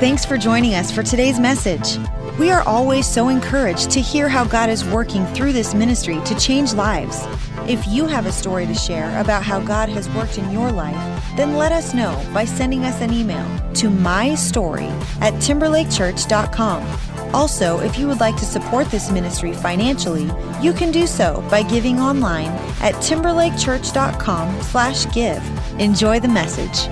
Thanks for joining us for today's message. We are always so encouraged to hear how God is working through this ministry to change lives. If you have a story to share about how God has worked in your life, then let us know by sending us an email to mystory at timberlakechurch.com. Also, if you would like to support this ministry financially, you can do so by giving online at timberlakechurch.com/give. Enjoy the message.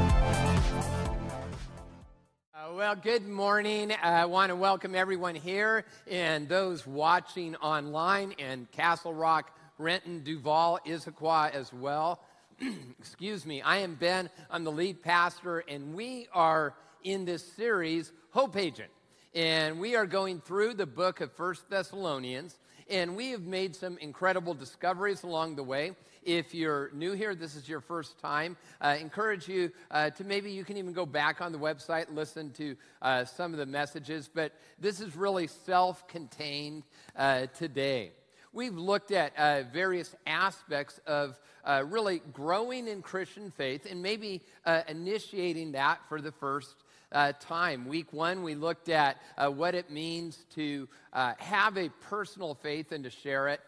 Uh, well, good morning. Uh, I want to welcome everyone here and those watching online in Castle Rock, Renton, Duvall, Issaquah as well. Excuse me. I am Ben. I'm the lead pastor, and we are in this series, Hope Agent. And we are going through the book of First Thessalonians, and we have made some incredible discoveries along the way. If you're new here, this is your first time, I uh, encourage you uh, to maybe you can even go back on the website listen to uh, some of the messages, but this is really self contained uh, today. We've looked at uh, various aspects of uh, really growing in Christian faith and maybe initiating that for the first uh, time. Week one, we looked at uh, what it means to uh, have a personal faith and to share it.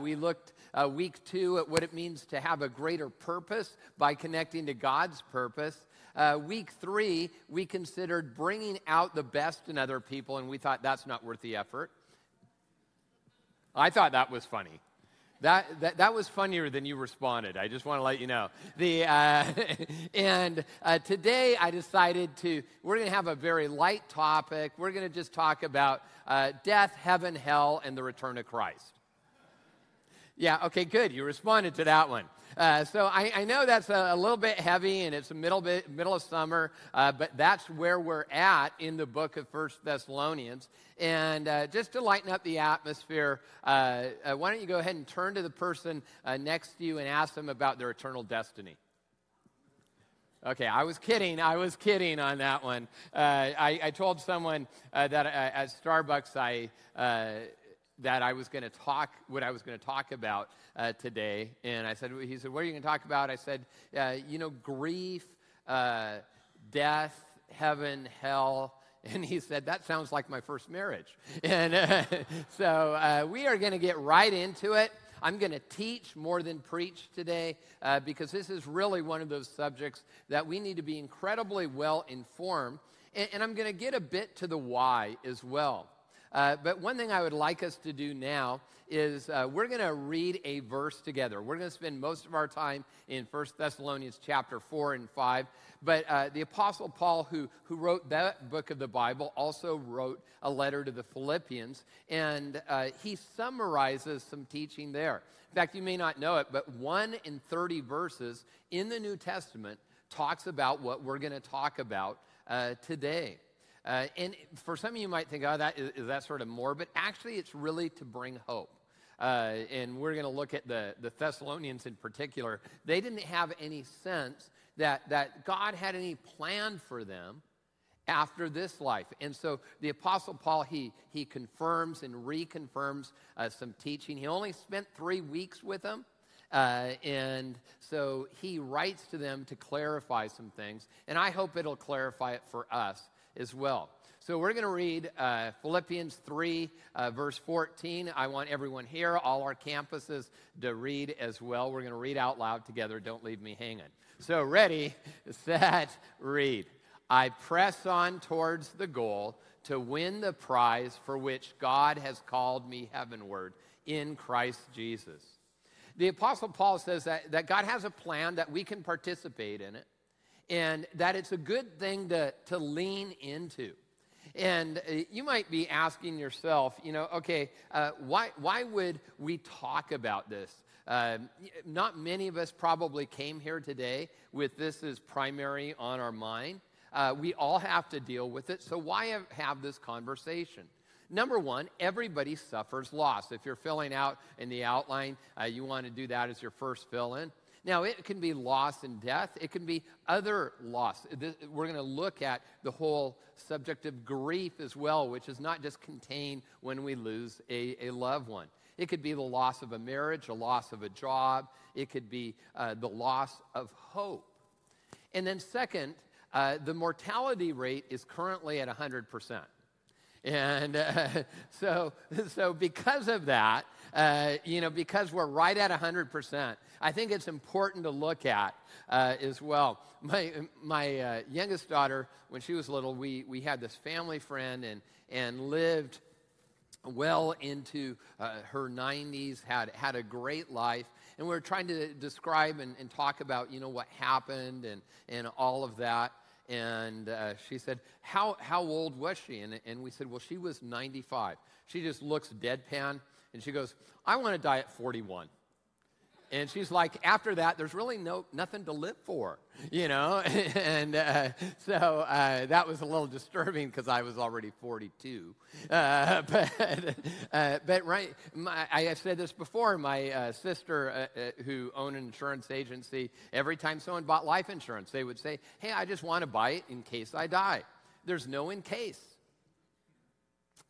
we looked uh, week two at what it means to have a greater purpose by connecting to God's purpose. Uh, week three, we considered bringing out the best in other people, and we thought that's not worth the effort. I thought that was funny. That, that, that was funnier than you responded. I just want to let you know. The, uh, and uh, today I decided to, we're going to have a very light topic. We're going to just talk about uh, death, heaven, hell, and the return of Christ. Yeah, okay, good. You responded to that one. Uh, so I, I, know that's a, a, little bit heavy and it's the middle, bit, middle of summer, uh, but that's where we're at in the book of First Thessalonians. And uh, just to lighten up the atmosphere, uh, uh, why don't you go ahead and turn to the person uh, next to you and ask them about their eternal destiny? Okay, I was kidding. I was kidding on that one. I, I, told someone that at Starbucks I that I was going to talk, what I was going to talk about uh, today. And I said, he said, what are you going to talk about? I said, uh, you know, grief, uh, death, heaven, hell. And he said, that sounds like my first marriage. And uh, so uh, we are going to get right into it. I'm going to teach more than preach today uh, because this is really one of those subjects that we need to be incredibly well informed. And, and I'm going to get a bit to the why as well. Uh, but one thing I would like us to do now is uh, we're going to read a verse together. We're going to spend most of our time in 1 Thessalonians chapter 4 and 5. But uh, the Apostle Paul, who, who wrote that book of the Bible, also wrote a letter to the Philippians, and uh, he summarizes some teaching there. In fact, you may not know it, but 1 in 30 verses in the New Testament talks about what we're going to talk about uh, today. Uh, and for some of you might think, oh, that is, is, that sort of morbid? Actually, it's really to bring hope. Uh, and we're going to look at the, the Thessalonians in particular. They didn't have any sense that, that God had any plan for them after this life. And so the Apostle Paul, he, he confirms and reconfirms uh, some teaching. He only spent three weeks with them. Uh, and so he writes to them to clarify some things. And I hope it'll clarify it for us as well. So we're going to read uh, Philippians 3, uh, verse 14. I want everyone here, all our campuses, to read as well. We're going to read out loud together. Don't leave me hanging. So, ready, set, read. I press on towards the goal to win the prize for which God has called me heavenward in Christ Jesus. The Apostle Paul says that, that God has a plan that we can participate in it and that it's a good thing to, to lean into. And uh, you might be asking yourself, you know, okay, uh, why, why would we talk about this? Uh, not many of us probably came here today with this as primary on our mind. Uh, we all have to deal with it, so why have, have this conversation? Number one, everybody suffers loss. If you're filling out in the outline, uh, you want to do that as your first fill in. Now, it can be loss and death, it can be other loss. We're going to look at the whole subject of grief as well, which is not just contained when we lose a, a loved one. It could be the loss of a marriage, a loss of a job, it could be uh, the loss of hope. And then, second, uh, the mortality rate is currently at 100%. And uh, so, so, because of that, uh, you know, because we're right at 100%, I think it's important to look at uh, as well. My, my uh, youngest daughter, when she was little, we, we had this family friend and, and lived well into uh, her 90s, had, had a great life. And we were trying to describe and, and talk about, you know, what happened and, and all of that. And uh, she said, how, how old was she? And, and we said, Well, she was 95. She just looks deadpan and she goes, I want to die at 41. And she's like, after that, there's really no nothing to live for, you know. and uh, so uh, that was a little disturbing because I was already 42. Uh, but uh, but right, my, I have said this before. My uh, sister, uh, who owned an insurance agency, every time someone bought life insurance, they would say, "Hey, I just want to buy it in case I die." There's no in case.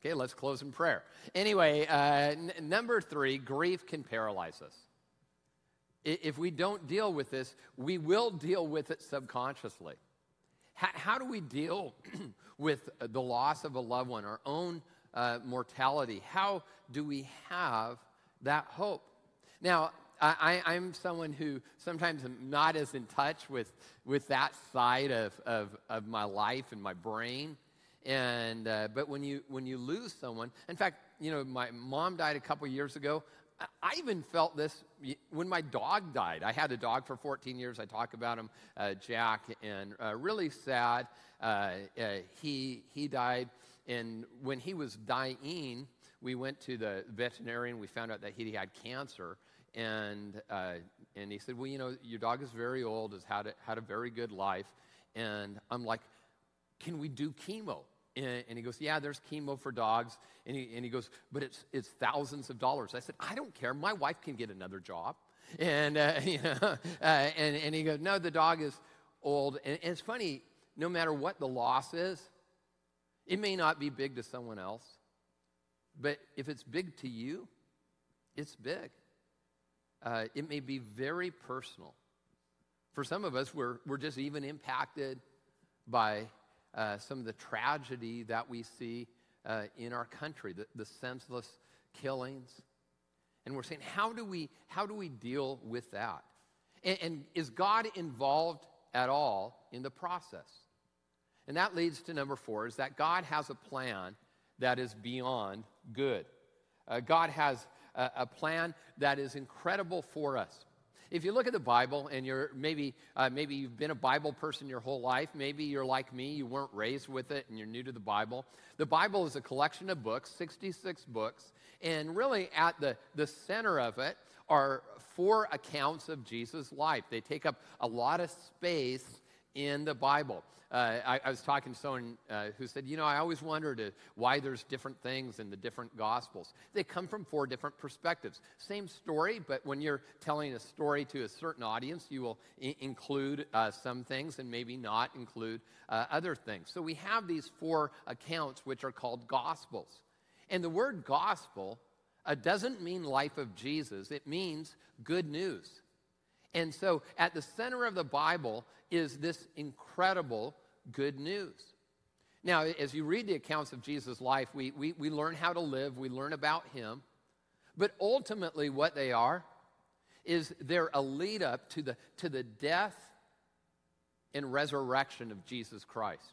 Okay, let's close in prayer. Anyway, n- number three, grief can paralyze us if we don't deal with this, we will deal with it subconsciously. How, how do we deal with the loss of a loved one, our own uh, mortality? How do we have that hope? Now, I, am someone who sometimes am not as in touch with, with that side of, of, of my life and my brain. And, uh, but when you, when you lose someone, in fact, you know, my mom died a couple years ago. I even felt this when my dog died. I had a dog for 14 years. I talk about him, uh, Jack, and uh, really sad. Uh, uh, he, he died, and when he was dying, we went to the veterinarian. We found out that he had cancer, and, uh, and he said, Well, you know, your dog is very old, has had a, had a very good life. And I'm like, Can we do chemo? And, and he goes, Yeah, there's chemo for dogs. And he, and he goes, But it's, it's thousands of dollars. I said, I don't care. My wife can get another job. And, uh, you know, uh, and, and he goes, No, the dog is old. And, and it's funny, no matter what the loss is, it may not be big to someone else, but if it's big to you, it's big. Uh, it may be very personal. For some of us, we're, we're just even impacted by uh, some of the tragedy that we see uh, in our country, the, the senseless killings. And we're saying, how do we, how do we deal with that? And, and is God involved at all in the process? And that leads to number four is that God has a plan that is beyond good. Uh, God has a, a, plan that is incredible for us. If you look at the Bible and you're maybe, uh, maybe you've been a Bible person your whole life, maybe you're like me, you weren't raised with it and you're new to the Bible. The Bible is a collection of books, 66 books, and really at the, the center of it are four accounts of Jesus' life. They take up a lot of space in the Bible. Uh, I, I, was talking to someone uh, who said, You know, I always wondered uh, why there's different things in the different Gospels. They come from four different perspectives. Same story, but when you're telling a story to a certain audience, you will I- include uh, some things and maybe not include uh, other things. So we have these four accounts, which are called Gospels. And the word gospel uh, doesn't mean life of Jesus, it means good news. And so at the center of the Bible is this incredible good news. Now, as you read the accounts of Jesus' life, we, we, we learn how to live, we learn about him. But ultimately, what they are is they're a lead up to the, to the death and resurrection of Jesus Christ.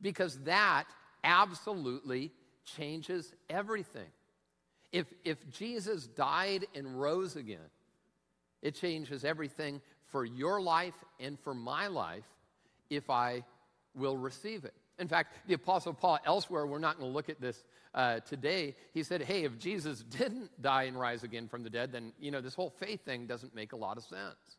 Because that absolutely changes everything. If, if Jesus died and rose again, it changes everything for your life and for my life if I will receive it. In fact, the Apostle Paul, elsewhere, we're not going to look at this uh, today. He said, hey, if Jesus didn't die and rise again from the dead, then, you know, this whole faith thing doesn't make a lot of sense.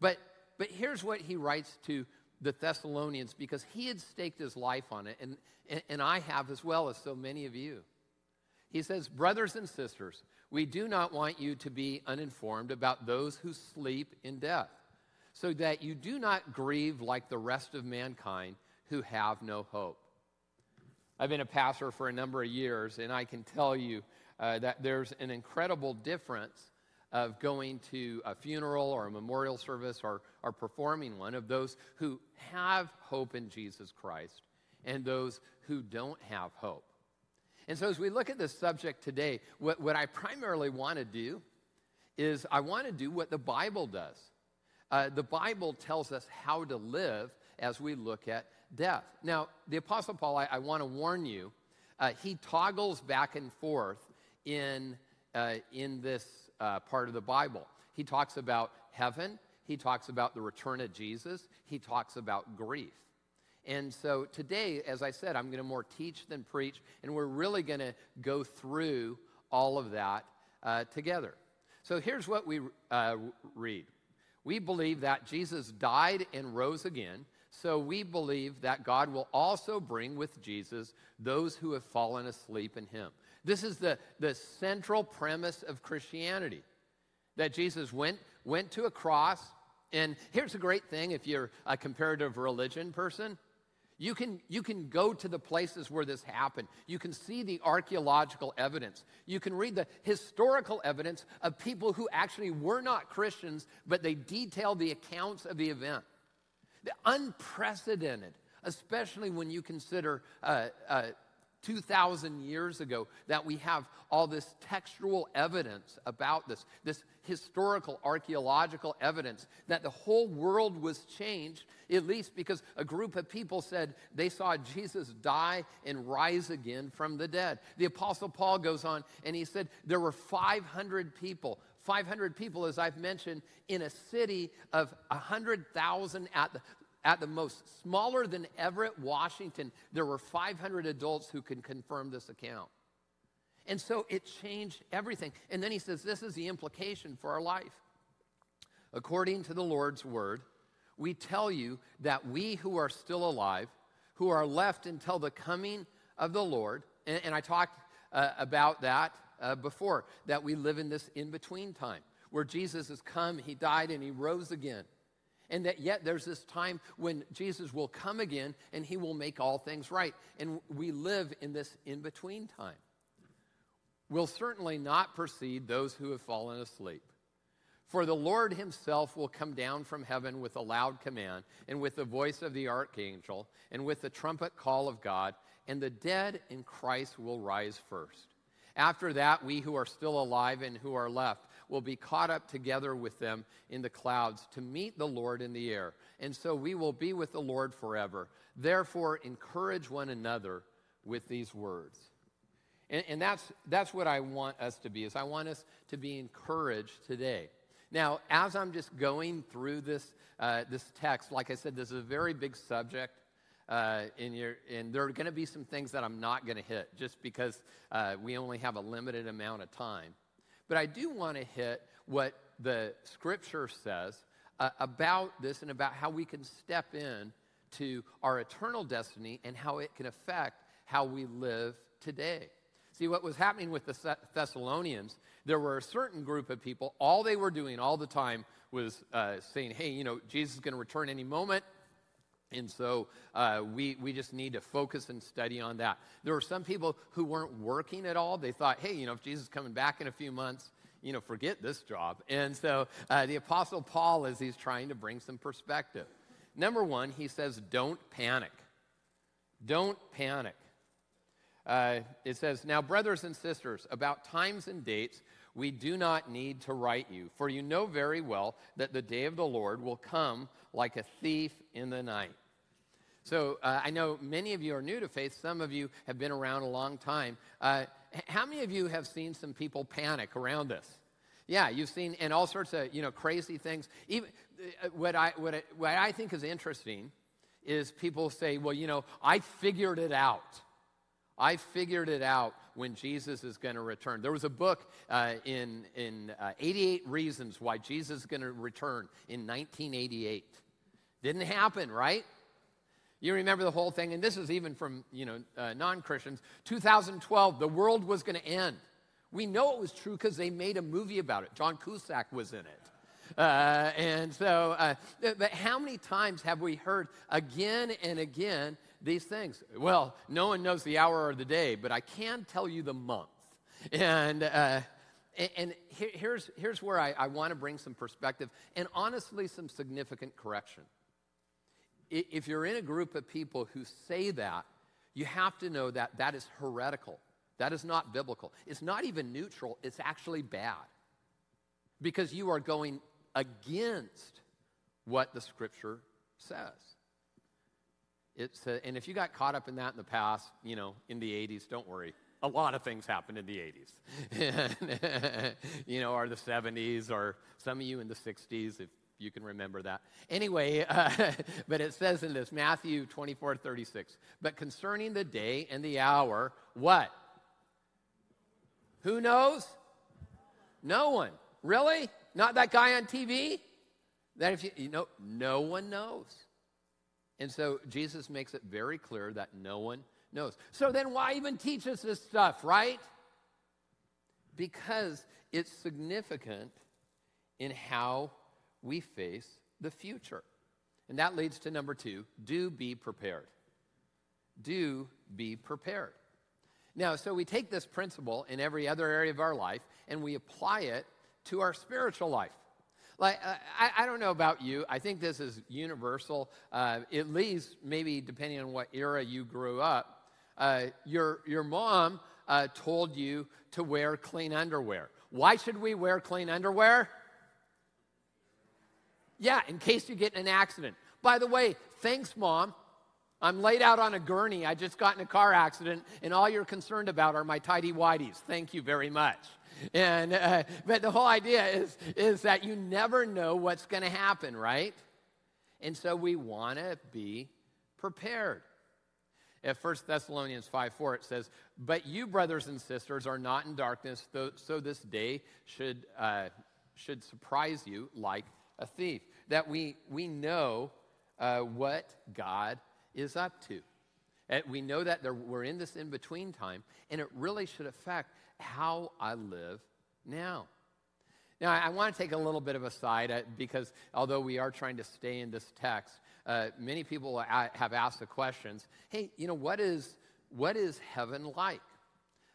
But, but here's what he writes to the Thessalonians because he had staked his life on it, and, and, and I have as well as so many of you. He says, Brothers and sisters, we do not want you to be uninformed about those who sleep in death, so that you do not grieve like the rest of mankind who have no hope. I've been a pastor for a number of years, and I can tell you uh, that there's an incredible difference of going to a funeral or a memorial service or, or performing one of those who have hope in Jesus Christ and those who don't have hope. And so, as we look at this subject today, what, what I primarily want to do is I want to do what the Bible does. Uh, the Bible tells us how to live as we look at death. Now, the Apostle Paul, I, I want to warn you, uh, he toggles back and forth in, uh, in this uh, part of the Bible. He talks about heaven, he talks about the return of Jesus, he talks about grief. And so today, as I said, I'm going to more teach than preach, and we're really going to go through all of that uh, together. So here's what we uh, read We believe that Jesus died and rose again, so we believe that God will also bring with Jesus those who have fallen asleep in him. This is the, the central premise of Christianity that Jesus went, went to a cross. And here's a great thing if you're a comparative religion person you can, you can go to the places where this happened. You can see the archaeological evidence. You can read the historical evidence of people who actually were not Christians, but they detail the accounts of the event. The unprecedented, especially when you consider uh, uh, 2,000 years ago that we have all this textual evidence about this, this historical archaeological evidence that the whole world was changed, at least because a group of people said they saw Jesus die and rise again from the dead. The Apostle Paul goes on and he said there were 500 people. 500 people, as I've mentioned, in a city of 100,000 at the at the most, smaller than Everett, Washington, there were 500 adults who can confirm this account. And so it changed everything. And then he says, This is the implication for our life. According to the Lord's word, we tell you that we who are still alive, who are left until the coming of the Lord, and, and I talked uh, about that uh, before, that we live in this in between time where Jesus has come, he died, and he rose again. And that yet there's this time when Jesus will come again and he will make all things right. And we live in this in between time. Will certainly not precede those who have fallen asleep. For the Lord himself will come down from heaven with a loud command, and with the voice of the archangel, and with the trumpet call of God, and the dead in Christ will rise first. After that, we who are still alive and who are left will be caught up together with them in the clouds to meet the Lord in the air. And so we will be with the Lord forever. Therefore, encourage one another with these words. And, and that's, that's what I want us to be, is I want us to be encouraged today. Now, as I'm just going through this, uh, this text, like I said, this is a very big subject. Uh, and there are going to be some things that I'm not going to hit just because uh, we only have a limited amount of time. But I do want to hit what the scripture says uh, about this and about how we can step in to our eternal destiny and how it can affect how we live today. See, what was happening with the Thessalonians, there were a certain group of people, all they were doing all the time was uh, saying, hey, you know, Jesus is going to return any moment. And so uh, we, we just need to focus and study on that. There were some people who weren't working at all. They thought, hey, you know, if Jesus is coming back in a few months, you know, forget this job. And so uh, the Apostle Paul, as he's trying to bring some perspective, number one, he says, don't panic. Don't panic. Uh, it says, Now, brothers and sisters, about times and dates, we do not need to write you, for you know very well that the day of the Lord will come like a thief in the night. So uh, I know many of you are new to faith. Some of you have been around a long time. Uh, how many of you have seen some people panic around us? Yeah, you've seen and all sorts of you know crazy things. Even uh, what I what I, what I think is interesting is people say, well, you know, I figured it out. I figured it out when Jesus is going to return. There was a book uh, in, in uh, 88 Reasons Why Jesus is going to return in 1988. Didn't happen, right? You remember the whole thing, and this is even from you know uh, non-Christians. 2012, the world was going to end. We know it was true because they made a movie about it. John Cusack was in it. Uh, and so, uh, but how many times have we heard again and again these things? Well, no one knows the hour or the day, but I can tell you the month. And, uh, and, here's, here's where I, I want to bring some perspective and honestly some significant correction. If you're in a group of people who say that, you have to know that that is heretical. That is not biblical. It's not even neutral, it's actually bad. Because you are going against what the scripture says. It's, uh, and if you got caught up in that in the past, you know, in the 80s, don't worry. A lot of things happened in the 80s, you know, or the 70s, or some of you in the 60s, if you can remember that. Anyway, uh, but it says in this Matthew 24 36, but concerning the day and the hour, what? Who knows? No one. Really? Not that guy on TV? That if you, you know, no one knows. And so Jesus makes it very clear that no one knows. So then why even teach us this stuff, right? Because it's significant in how we face the future. And that leads to number two do be prepared. Do be prepared. Now, so we take this principle in every other area of our life and we apply it to our spiritual life. Like, uh, I, I, don't know about you. I think this is universal, uh, at least maybe depending on what era you grew up. Uh, your, your mom uh, told you to wear clean underwear. Why should we wear clean underwear? Yeah, in case you get in an accident. By the way, thanks, mom. I'm laid out on a gurney. I just got in a car accident, and all you're concerned about are my tidy whities. Thank you very much. And, uh, but the whole idea is, is that you never know what's going to happen, right? And so we want to be prepared. At 1 Thessalonians 5 4, it says, But you, brothers and sisters, are not in darkness, though, so this day should, uh, should surprise you like a thief. That we, we know uh, what God is up to. And we know that there, we're in this in between time, and it really should affect how I live now. Now, I, want to take a little bit of a side uh, because although we are trying to stay in this text, uh, many people have asked the questions hey, you know, what is, what is heaven like?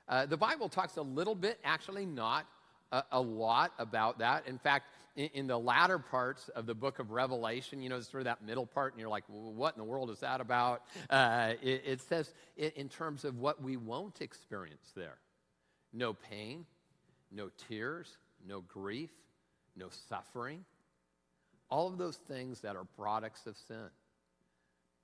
Uh, the Bible talks a little bit, actually, not a, a lot about that. In fact, in, in, the latter parts of the book of Revelation, you know, sort of that middle part, and you're like, well, what in the world is that about? Uh, it, it, says in, in terms of what we won't experience there no pain, no tears, no grief, no suffering. All of those things that are products of sin.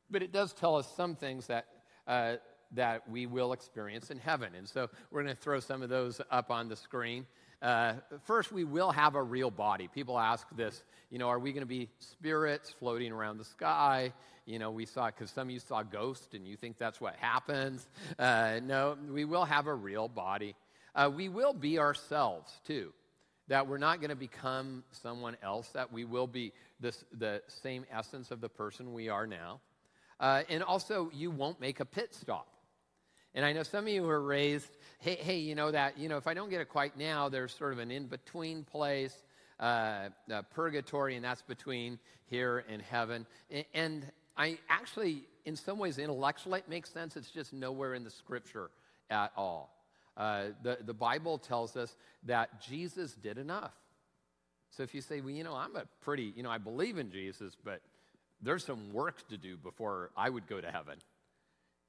But it does tell us some things that, uh, that we will experience in heaven. And so we're going to throw some of those up on the screen. Uh, first, we will have a real body. People ask this, you know, are we going to be spirits floating around the sky? You know, we saw, because some of you saw ghosts and you think that's what happens. Uh, no, we will have a real body. Uh, we will be ourselves too. That we're not going to become someone else, that we will be this, the same essence of the person we are now. Uh, and also, you won't make a pit stop. And I know some of you were raised, hey, hey, you know that, you know, if I don't get it quite now, there's sort of an in between place, uh, uh, purgatory, and that's between here and heaven. And, and I actually, in some ways, intellectually, it makes sense. It's just nowhere in the scripture at all. Uh, the, the Bible tells us that Jesus did enough. So if you say, well, you know, I'm a pretty, you know, I believe in Jesus, but there's some work to do before I would go to heaven.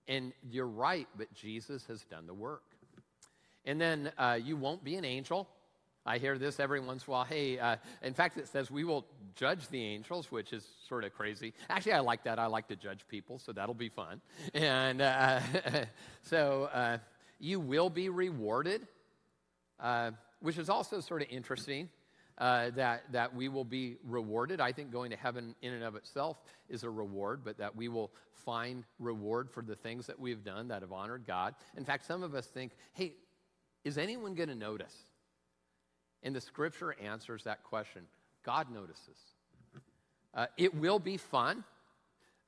And you're right, but Jesus has done the work. And then uh, you won't be an angel. I hear this every once in a while. Hey, uh, in fact, it says we will judge the angels, which is sort of crazy. Actually, I like that. I like to judge people, so that'll be fun. And uh, so uh, you will be rewarded, uh, which is also sort of interesting. Uh, that, that we will be rewarded. I think going to heaven in and of itself is a reward, but that we will find reward for the things that we've done that have honored God. In fact, some of us think, hey, is anyone going to notice? And the scripture answers that question God notices. Uh, it will be fun.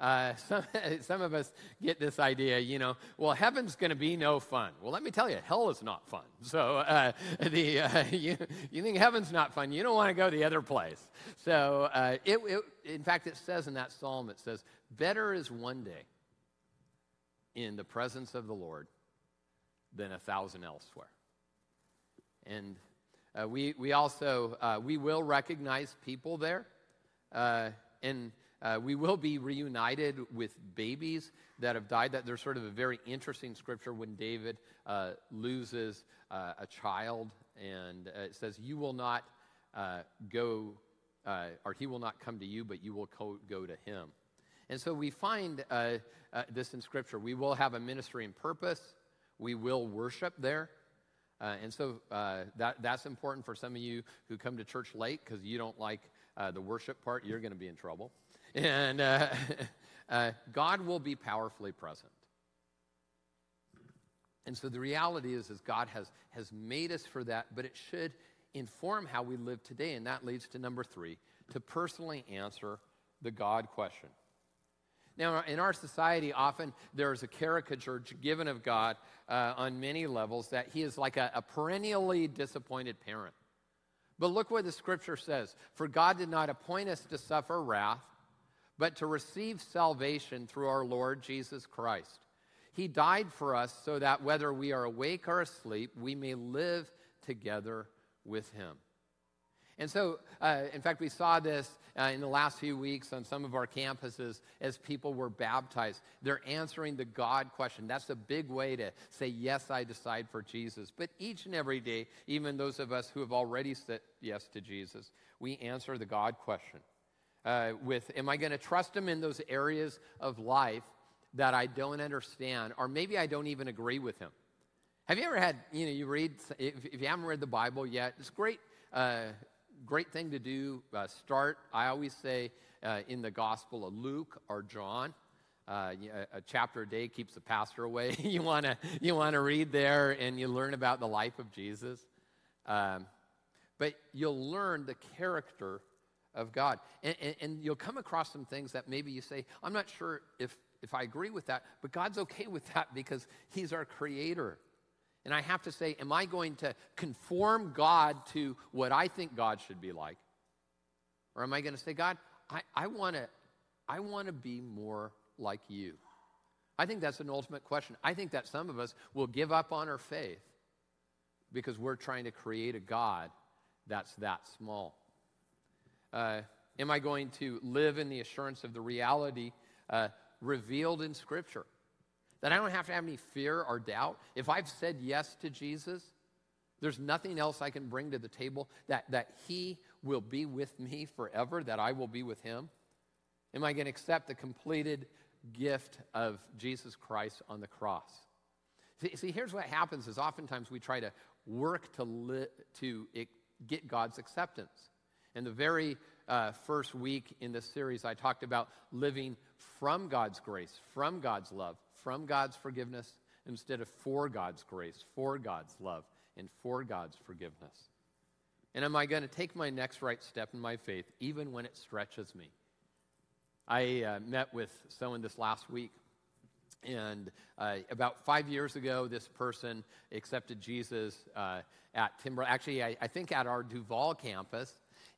Uh, some, some of us get this idea, you know, well, heaven's going to be no fun. Well, let me tell you, hell is not fun. So uh, the, uh, you, you think heaven's not fun, you don't want to go the other place. So uh, it, it, in fact, it says in that psalm, it says, better is one day in the presence of the Lord than a thousand elsewhere. And Uh, we, we also, uh, we will recognize people there. And uh, we will be reunited with babies that have died. That there's sort of a very interesting scripture when David uh, loses uh, a child, and it says, "You will not go, or he will not come to you, but you will co- go to him." And so we find this in scripture. We will have a ministry and purpose. We will worship there. Uh, and so uh, that, that's important for some of you who come to church late because you don't like uh, the worship part, you're going to be in trouble. And uh, uh, God will be powerfully present. And so the reality is, is God has, has made us for that, but it should inform how we live today. And that leads to number three, to personally answer the God question. Now, in our society, often there's a caricature given of God uh, on many levels that he is like a, a perennially disappointed parent. But look what the scripture says For God did not appoint us to suffer wrath, but to receive salvation through our Lord Jesus Christ. He died for us so that whether we are awake or asleep, we may live together with him. And so, uh, in fact, we saw this uh, in the last few weeks on some of our campuses as people were baptized. They're answering the God question. That's a big way to say, Yes, I decide for Jesus. But each and every day, even those of us who have already said yes to Jesus, we answer the God question uh, with, Am I going to trust Him in those areas of life that I don't understand, or maybe I don't even agree with Him? Have you ever had, you know, you read, if, if you haven't read the Bible yet, it's great. Uh, great thing to do. Uh, start, I always say, uh, in the Gospel of Luke or John. Uh, a chapter a day keeps the pastor away. you want to you wanna read there and you learn about the life of Jesus. Um, but you'll learn the character of God. And, and, and, you'll come across some things that maybe you say, I'm not sure if, if I agree with that, but God's okay with that because He's our creator. And I have to say, am I going to conform God to what I think God should be like? Or am I going to say, God, I, I want to I wanna be more like you? I think that's an ultimate question. I think that some of us will give up on our faith because we're trying to create a God that's that small. Uh, am I going to live in the assurance of the reality uh, revealed in Scripture? That I don't have to have any fear or doubt. If I've said yes to Jesus, there's nothing else I can bring to the table that, that He will be with me forever, that I will be with Him. Am I going to accept the completed gift of Jesus Christ on the cross? See, see here's what happens is oftentimes we try to work to, li- to it, get God's acceptance. And the very uh, first week in this series, I talked about living from God's grace, from God's love, from God's forgiveness instead of for God's grace, for God's love, and for God's forgiveness? And am I going to take my next right step in my faith even when it stretches me? I uh, met with someone this last week, and uh, about five years ago, this person accepted Jesus uh, at Timber, actually, I, I, think at our Duvall campus.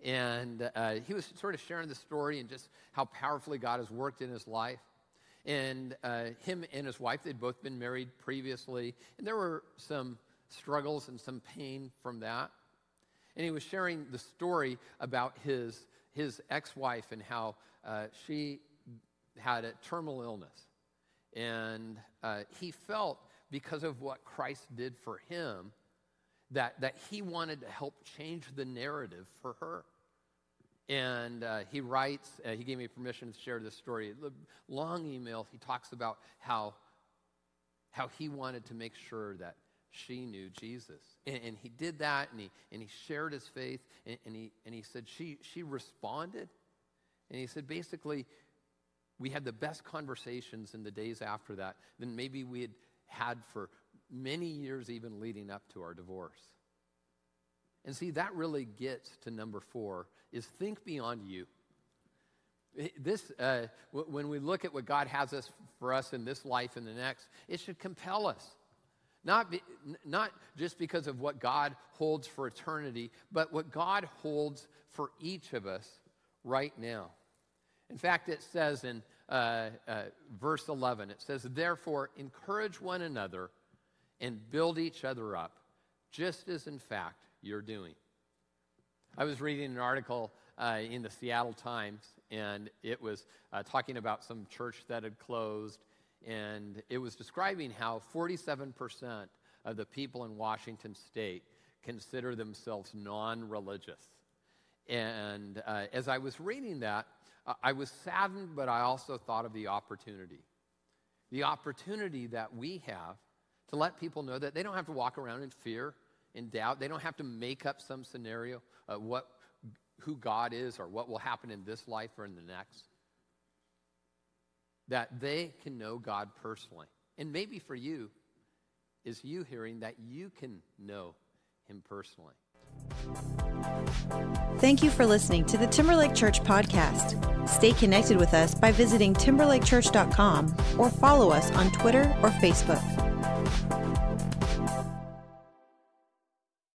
And uh, he was sort of sharing the story and just how powerfully God has worked in his life. And uh, him and his wife, they'd both been married previously, and there were some struggles and some pain from that. And he was sharing the story about his, his ex wife and how uh, she had a terminal illness. And uh, he felt, because of what Christ did for him, that, that he wanted to help change the narrative for her. And uh, he writes, uh, he gave me permission to share this story. The long email, he talks about how, how he wanted to make sure that she knew Jesus. And, and he did that, and he, and he shared his faith, and, and, he, and he said she, she responded. And he said, basically, we had the best conversations in the days after that than maybe we had had for many years, even leading up to our divorce. And see, that really gets to number four is think beyond you. This, uh, when we look at what God has us for us in this life and the next, it should compel us. Not, be, not just because of what God holds for eternity, but what God holds for each of us right now. In fact, it says in uh, uh, verse 11, it says, Therefore, encourage one another and build each other up, just as in fact you're doing. I was reading an article uh, in the Seattle Times, and it was uh, talking about some church that had closed, and it was describing how 47% of the people in Washington state consider themselves non religious. And uh, as I was reading that, uh, I was saddened, but I also thought of the opportunity. The opportunity that we have to let people know that they don't have to walk around in fear, in doubt. They don't have to make up some scenario of what, who God is or what will happen in this life or in the next. That they can know God personally. And maybe for you, is you hearing that you can know Him personally. Thank you for listening to the Timberlake Church podcast. Stay connected with us by visiting timberlakechurch.com or follow us on Twitter or Facebook.